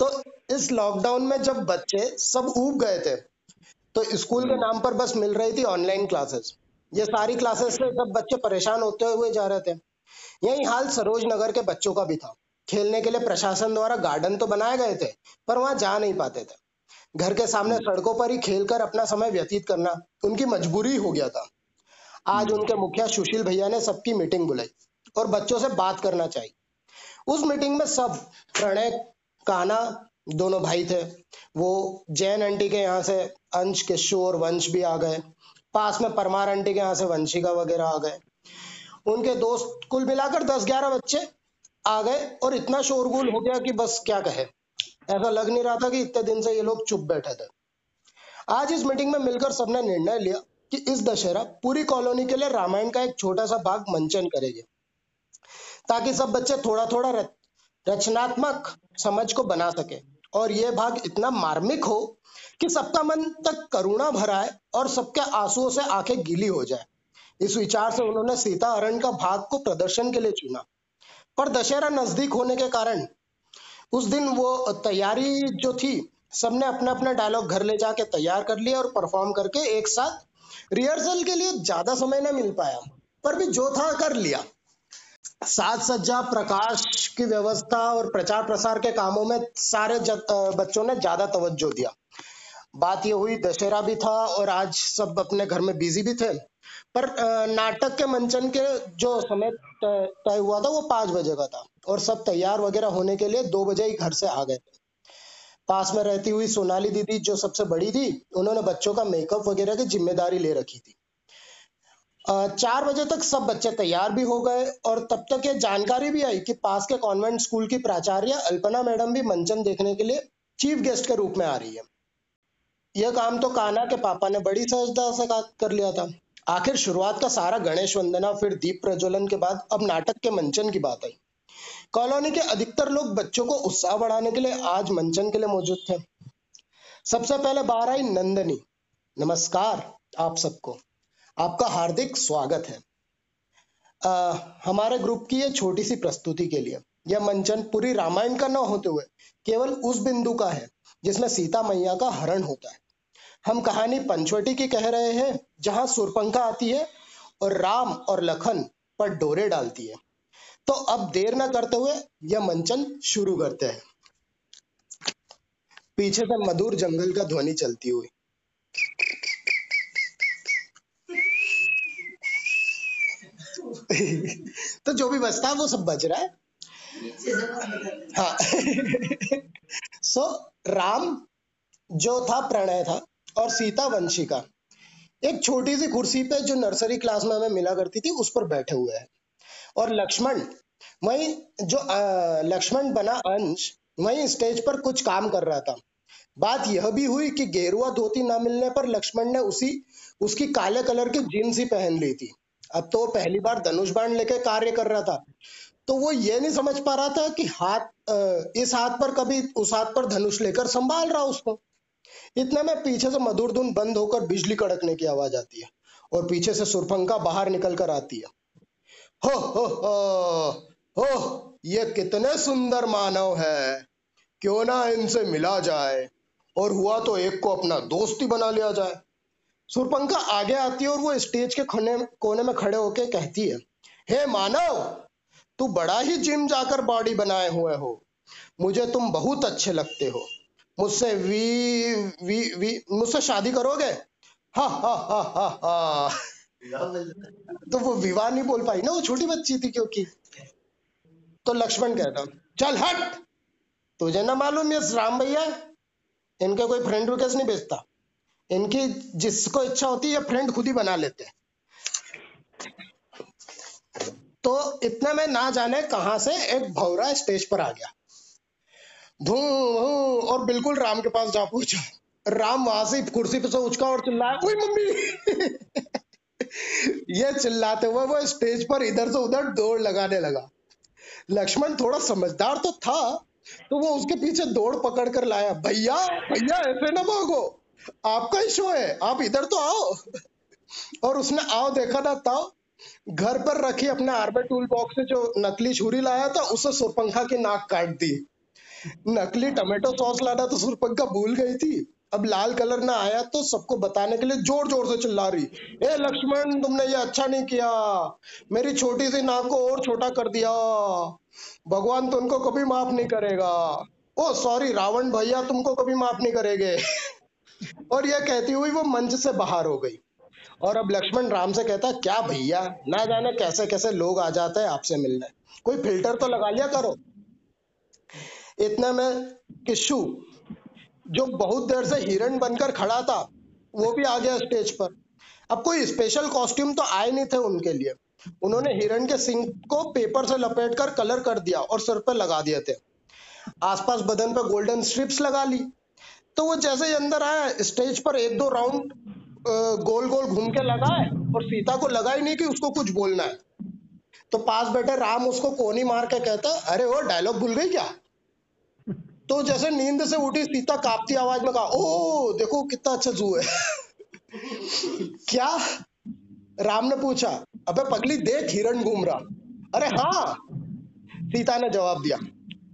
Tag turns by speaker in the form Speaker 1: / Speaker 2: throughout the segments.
Speaker 1: तो इस लॉकडाउन में जब बच्चे सब ऊब गए थे तो स्कूल के नाम पर बस मिल रही थी ऑनलाइन क्लासेस ये सारी क्लासेस से सब बच्चे परेशान होते हुए जा रहे थे। यही हाल सरोज नगर के बच्चों का भी था। खेलने के लिए प्रशासन द्वारा गार्डन तो बनाए गए थे पर वहाँ जा नहीं पाते थे। घर के सामने सड़कों पर ही खेलकर अपना समय व्यतीत करना उनकी मजबूरी हो गया था। आज उनके मुखिया सुशील भैया ने सबकी मीटिंग बुलाई और बच्चों से बात करना चाहिए। उस मीटिंग में सब प्रणय काना दोनों भाई थे। वो जैन आंटी के यहाँ से अंश किशोर वंश भी आ गए। पास में परमार आंटी के यहाँ से वंशिका वगैरह आ गए। उनके दोस्त कुल मिलाकर दस ग्यारह बच्चे आ गए और इतना शोरगुल हो गया कि बस क्या कहे। ऐसा लग नहीं रहा था कि इतने दिन से ये लोग चुप बैठे थे। आज इस मीटिंग में मिलकर सबने निर्णय लिया कि इस दशहरा पूरी कॉलोनी के लिए रामायण का एक छोटा सा भाग मंचन करेंगे। ताकि सब बच्चे थोड़ा थोड़ा रचनात्मक समझ को बना सके। और ये भाग इतना मार्मिक हो कि सबका मन तक करुणा भराए और सबके आंसुओं से आँखें गीली हो जाए। इस विचार से उन्होंने सीता हरण का भाग को प्रदर्शन के लिए चुना। पर दशहरा नज़दीक होने के कारण उस दिन वो तैयारी जो थी, सबने अपना अपना डायलॉग घर ले जाके तैयार कर लिया और परफॉर्म करके एक साथ रिहर्सल के लिए ज़्यादा समय न मिल पाया। पर भी जो था कर लिया। साज सज्जा प्रकाश की व्यवस्था और प्रचार प्रसार के कामों में सारे बच्चों ने ज़्यादा तवज्जो दिया। बात यह हुई, दशहरा भी था और आज सब अपने घर में बिज़ी भी थे। पर नाटक के मंचन के जो समय तय हुआ था, वो पाँच बजे का था और सब तैयार वगैरह होने के लिए दो बजे ही घर से आ गए थे। पास में रहती हुई सोनाली दीदी, जो सबसे बड़ी थी, उन्होंने बच्चों का मेकअप वगैरह की ज़िम्मेदारी ले रखी थी। चार बजे तक सब बच्चे तैयार भी हो गए और तब तक ये जानकारी भी आई कि पास के कॉन्वेंट स्कूल की प्राचार्य अल्पना मैडम भी मंचन देखने के लिए चीफ गेस्ट के रूप में आ रही है। यह काम तो काना के पापा ने बड़ी सहजता से कर लिया था। आखिर शुरुआत का सारा गणेश वंदना, फिर दीप प्रज्वलन के बाद अब नाटक के मंचन की बात आई। कॉलोनी के अधिकतर लोग बच्चों को उत्साह बढ़ाने के लिए आज मंचन के लिए मौजूद थे। सबसे पहले बाहर आई नंदनी। नमस्कार आप सबको। आपका हार्दिक स्वागत है। आ, हमारे ग्रुप की यह छोटी सी प्रस्तुति के लिए यह मंचन पूरी रामायण का न होते हुए केवल उस बिंदु का है जिसमें सीता मैया का हरण होता है। हम कहानी पंचवटी की कह रहे हैं जहाँ सुरपंखा आती है और राम और लखन पर डोरे डालती है। तो अब देर न करते हुए यह मंचन शुरू करते हैं। पीछे से मधुर जंगल का ध्वनि चलती हुई। तो जो भी बचता है वो सब बज रहा है। हाँ सो so, राम जो था प्रणय था और सीता वंशिका एक छोटी सी कुर्सी पे जो नर्सरी क्लास में हमें मिला करती थी उस पर बैठे हुए हैं। और लक्ष्मण वही जो लक्ष्मण बना अंश वही स्टेज पर कुछ काम कर रहा था। बात यह भी हुई कि गेरुआ धोती ना मिलने पर लक्ष्मण ने उसी उसकी काले कलर की जीन्स ही पहन ली थी। अब तो पहली बार धनुष बाण लेके कार्य कर रहा था। तो वो ये नहीं समझ पा रहा था कि हाथ इस हाथ पर कभी, उस हाथ पर धनुष लेकर संभाल रहा उसको। इतने में पीछे से मधुर धुन बंद होकर बिजली कड़कने की आवाज़ आती है और पीछे से सुरफंका बाहर निकल कर आती है। हो हो हो हो, ये कितने सुंदर मानव है। क्यों ना इनसे मिला जाए और हुआ तो एक को अपना दोस्त ही बना लिया जाए। सुरपंखा आगे आती है और वो स्टेज के कोने कोने में खड़े होके कहती है, हे मानव, तू बड़ा ही जिम जाकर बॉडी बनाए हुए हो। मुझे तुम बहुत अच्छे लगते हो। मुझसे वी वी वी, मुझसे शादी करोगे? हा हा हा हा हा। तो वो विवाह नहीं बोल पाई ना वो छोटी बच्ची थी क्योंकि। तो लक्ष्मण कहता, चल हट, तुझे ना मालूम ये राम भैया, इनके कोई फ्रेंड रिक्वेस्ट नहीं भेजता। इनकी जिसको इच्छा होती है फ्रेंड खुद ही बना लेते हैं। तो इतने में ना जाने कहा से एक भौरा स्टेज पर आ गया। धू और बिल्कुल राम के पास जा पूछा राम वहाँ से कुर्सी पे से उचका और चिल्लाया कोई मम्मी! ये चिल्लाते हुए वो स्टेज पर इधर से उधर दौड़ लगाने लगा। लक्ष्मण थोड़ा समझदार तो था तो वो उसके पीछे दौड़ पकड़ कर लाया, भैया भैया, ऐसे ना भागो! आपका ही शो है। आप इधर तो आओ। और उसने आओ, देखा ना, ताओ। घर पर रखी अपने आर्बर टूल बॉक्स से जो नकली छुरी लाया था, उसे सुरपंखा की नाक काट दी। नकली टमाटो सॉस लाना तो सुरपंखा भूल गई थी। अब लाल कलर ना आया तो सबको बताने के लिए ज़ोर ज़ोर से चिल्ला रही। ए, लक्ष्मण, तुमने ये अच्छा नहीं किया। मेरी छोटी सी नाक को और छोटा कर दिया। भगवान तुमको कभी माफ़ नहीं करेगा। ओ सॉरी रावण भैया तुमको कभी माफ़ नहीं करेंगे। और यह कहती हुई वो मंच से बाहर हो गई। और अब लक्ष्मण राम से कहता है क्या भैया, ना जाने कैसे कैसे लोग आ जाते हैं आपसे मिलने? कोई फ़िल्टर तो लगा लिया करो। इतने में किशु जो बहुत देर से हिरण बनकर खड़ा था, वो भी आ गया स्टेज पर। अब कोई स्पेशल कॉस्ट्यूम तो आए नहीं थे उनके लिए। उन्होंने हिरण के सिंग को पेपर से लपेट कर कलर कर दिया और सर पर लगा दिए थे। आसपास बदन पर गोल्डन स्ट्रिप्स लगा ली। तो वो जैसे ही अंदर आया, स्टेज पर एक दो राउंड गोल गोल घूम के लगाए और सीता को लगा ही नहीं कि उसको कुछ बोलना है। तो पास बैठे राम उसको कोनी मार के कहता, अरे वो डायलॉग भूल गई क्या? तो जैसे नींद से उठी, सीता कांपती आवाज़ में कहा, ओ, देखो कितना अच्छा जू है। क्या? राम ने पूछा, अबे पगली देख हिरण घूम रहा। अरे हाँ। सीता ने जवाब दिया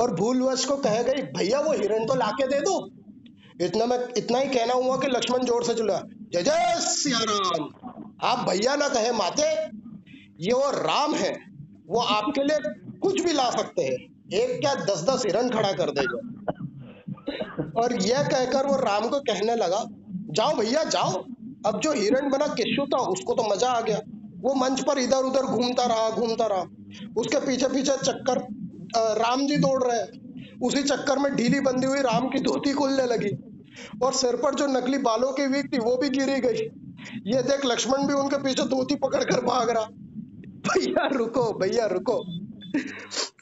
Speaker 1: और भूलवश को कह गई, भैया वो हिरण तो लाके दे दो। इतना मैं इतना ही कहना हुआ कि लक्ष्मण ज़ोर से चला जय जय सिया राम आप भैया ना कहे माते, ये वो राम है, वो आपके लिए कुछ भी ला सकते हैं। एक क्या दस दस हिरण खड़ा कर देगा और यह कहकर वो राम को कहने लगा, जाओ भैया, जाओ। अब जो हिरण बना किशु था, उसको तो मज़ा आ गया। वो मंच पर इधर उधर घूमता रहा घूमता रहा। उसके पीछे पीछे चक्कर राम जी दौड़ रहे उसी चक्कर में ढीली बंदी हुई राम की धोती खुलने लगी। और सिर पर जो नकली बालों की वीक थी वो भी गिरी गई। ये देख लक्ष्मण भी उनके पीछे धोती पकड़ कर भाग रहा। भैया रुको भैया रुको।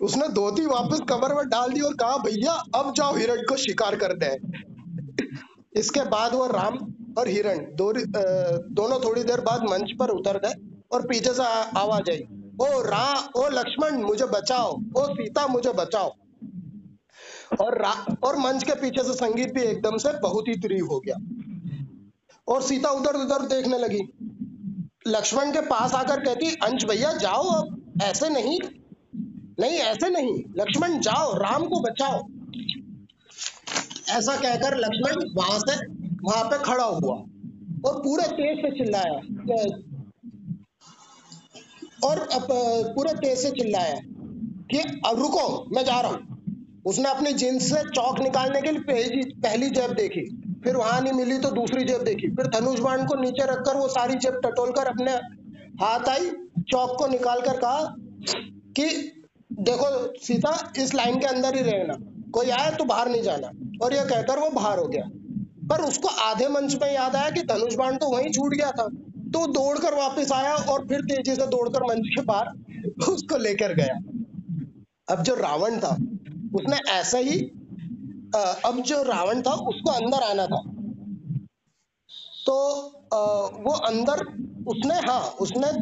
Speaker 1: उसने धोती वापस कमर में डाल दी और कहा भैया अब जाओ हिरण को शिकार करते हैं इसके बाद वो राम और हिरण दो, दोनों थोड़ी देर बाद मंच पर उतर गए और पीछे से आवाज़ आई ओ रा ओ लक्ष्मण मुझे बचाओ। ओ सीता मुझे बचाओ। और और मंच के पीछे से संगीत भी एकदम से बहुत ही तीव्र हो गया। और सीता उधर उधर देखने लगी। लक्ष्मण के पास आकर कहती, अंश भैया, जाओ अब। ऐसे नहीं। नहीं, ऐसे नहीं। लक्ष्मण, जाओ। राम को बचाओ। ऐसा कहकर लक्ष्मण वहाँ से, वहाँ पे खड़ा हुआ और पूरे तेज से चिल्लाया और पूरे तेज से चिल्लाया कि, अब रुको, मैं जा रहा हूँ। उसने अपनी जींस से चौक निकालने के लिए पहली पहली जेब देखी। फिर वहाँ नहीं मिली तो दूसरी जेब देखी। फिर धनुष बाण को नीचे रखकर वो सारी जेब टटोल कर अपने हाथ आई, चौक को निकाल कर कहा कि, देखो सीता, इस लाइन के अंदर ही रहना। कोई आए तो बाहर नहीं जाना। और यह कहकर वो बाहर हो गया। पर उसको आधे मंच में याद आया कि धनुष बाण तो वहीं छूट गया था। तो दौड़कर वापस आया और फिर तेज़ी से दौड़कर मंच के बाहर उसको लेकर गया। अब जो रावण था उसने ऐसा ही अब जो रावण था, उसको अंदर आना था। तो वो अंदर उसने हाँ उसने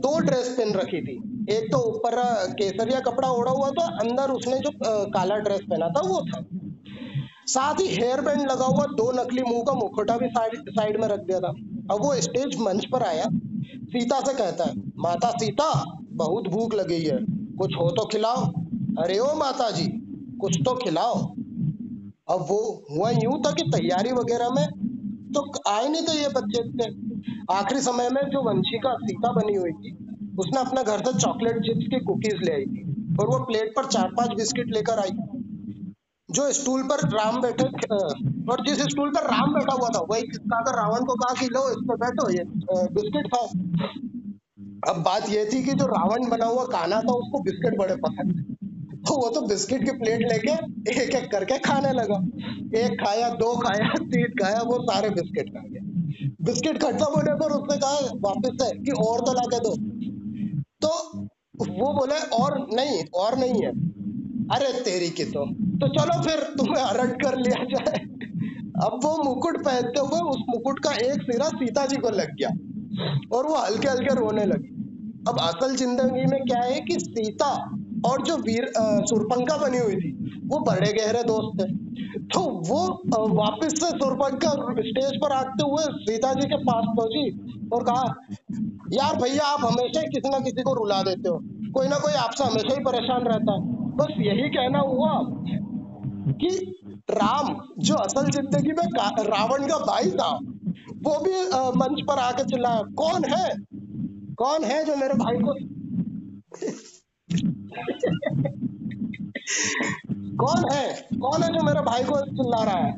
Speaker 1: दो ड्रेस पहन रखी थी। एक तो ऊपर केसरिया कपड़ा ओढ़ा हुआ था, अंदर उसने जो काला ड्रेस पहना था, वो था। साथ ही हेयर बैंड लगा हुआ, दो नकली मुँह का मुखोटा भी साइड में रख दिया था। अब वो स्टेज मंच पर आया, सीता से कहता है, माता सीता, बहुत भूख लगी है, कुछ हो तो खिलाओ। अरे ओ माता जी कुछ तो खिलाओ। अब वो हुआ यूँ था कि तैयारी वगैरह में तो आए नहीं थे ये बच्चे थे आखिरी समय में जो वंशिका सीता बनी हुई थी, उसने अपने घर से चॉकलेट चिप्स की कुकीज ले आई थी और वो प्लेट पर चार पाँच बिस्किट लेकर आई। जो स्टूल पर राम बैठे और जिस स्टूल पर राम बैठा हुआ था, वही खाकर रावण को कहा कि लो, इस पर बैठो, ये बिस्किट खाओ। अब बात ये थी कि जो रावण बना हुआ काना था, उसको बिस्किट बड़े पसंद थे। तो वो तो बिस्किट की प्लेट लेके एक एक करके खाने लगा। एक खाया, दो खाया, तीन खाया, वो सारे बिस्किट खा गया। बिस्किट खत्म होने पर उसने कहा, वापस से, कि और तो ला के दो। तो वो बोले, और नहीं और नहीं है। अरे, तेरी की तो। तो चलो फिर, तुम्हें हरण कर लिया जाए। अब वो मुकुट पहनते हुए उस मुकुट का एक सिरा सीता जी को लग गया और वो हल्के हल्के रोने लगी। अब असल ज़िंदगी में क्या है कि सीता और जो वीर सुरपंखा बनी हुई थी, वो बड़े गहरे दोस्त थे। तो वो वापस से सुरपंखा स्टेज पर आते हुए सीता जी के पास पहुँची और कहा, यार भैया, आप हमेशा किसी ना किसी को रुला देते हो। कोई ना कोई आपसे हमेशा ही परेशान रहता है। बस यही कहना हुआ कि राम जो असल ज़िंदगी में रावण का भाई था, वो भी मंच पर आके चिल्लाया, कौन है? कौन है जो मेरे भाई को कौन है? कौन है जो मेरे भाई को चिल्ला रहा है?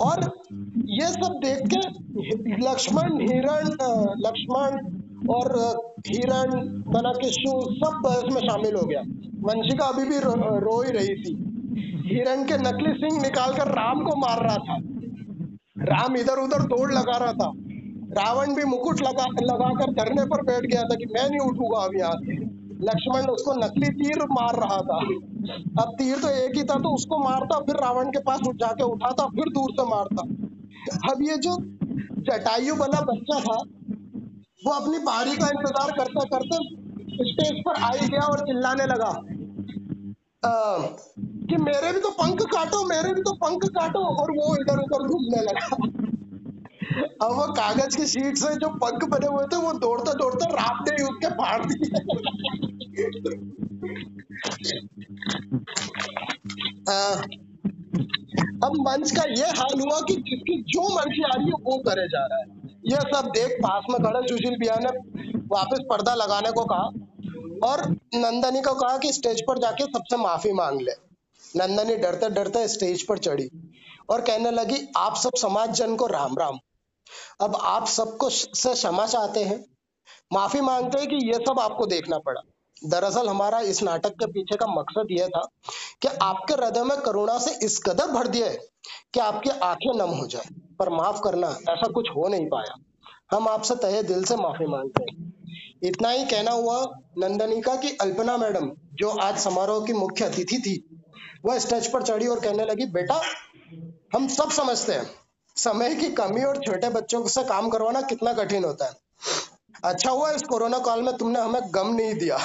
Speaker 1: और ये सब देख के लक्ष्मण हिरण लक्ष्मण और हिरण बनकिशु सब इसमें शामिल हो गया। वंशिका अभी भी रो, रो ही रही थी। हिरण के नकली सिंह निकालकर राम को मार रहा था। राम इधर उधर दौड़ लगा रहा था। रावण भी मुकुट लगा लगाकर धरने पर बैठ गया था कि मैं नहीं उठूँगा अब यहाँ से। लक्ष्मण उसको नकली तीर मार रहा था। अब तीर तो एक ही था तो उसको मारता फिर रावण के पास जाके उठाता फिर दूर से मारता। अब ये जो जटायु वाला बच्चा था वो अपनी बारी का इंतज़ार करते करते स्टेज पर आ ही गया और चिल्लाने लगा। अ, कि मेरे भी तो पंख काटो मेरे भी तो पंख काटो और वो इधर उधर घूमने लगा। अब वो कागज़ की शीट से जो पंख बने हुए थे, वो दौड़ते दौड़ते रात ही उसके फाड़ दिए। अब मंच का ये हाल हुआ कि जिसकी जो मर्ज़ी आ रही है, वो करे जा रहा है। ये सब देख पास में खड़े सुशील भैया ने वापस पर्दा लगाने को कहा और नंदनी को कहा कि स्टेज पर जाके सबसे माफ़ी मांग ले। नंदनी डरते डरते स्टेज पर चढ़ी और कहने लगी, आप सब समाज जन को राम राम अब आप सबको से क्षमा चाहते हैं। माफ़ी मांगते हैं कि ये सब आपको देखना पड़ा। दरअसल हमारा इस नाटक के पीछे का मकसद यह था कि आपके हृदय में करुणा से इस कदर भर दिए कि आपकी आँखें नम हो जाए। पर माफ़ करना, ऐसा कुछ हो नहीं पाया। हम आपसे तहे दिल से माफ़ी मांगते हैं। इतना ही कहना हुआ नंदनी का कि अल्पना मैडम, जो आज समारोह की मुख्य अतिथि थी, वह स्टेज पर चढ़ी और कहने लगी, बेटा, हम सब समझते हैं। समय की कमी और छोटे बच्चों से काम करवाना कितना कठिन होता है। अच्छा हुआ इस कोरोना काल में तुमने हमें गम नहीं दिया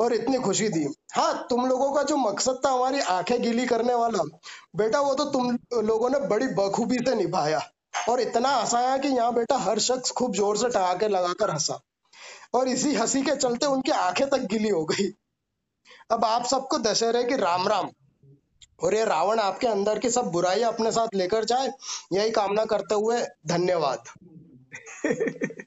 Speaker 1: और इतनी खुशी दी। हाँ तुम लोगों का जो मकसद था हमारी आँखें गीली करने वाला, बेटा वो तो तुम लोगों ने बड़ी बखूबी से निभाया और इतना हंसाया कि यहाँ बेटा हर शख्स खूब ज़ोर से ठहाके लगाकर हंसा और इसी हँसी के चलते उनकी आँखें तक गीली हो गई। अब आप सबको दशहरे की राम राम और ये रावण आपके अंदर की सब बुराई अपने साथ लेकर जाए, यही कामना करते हुए धन्यवाद।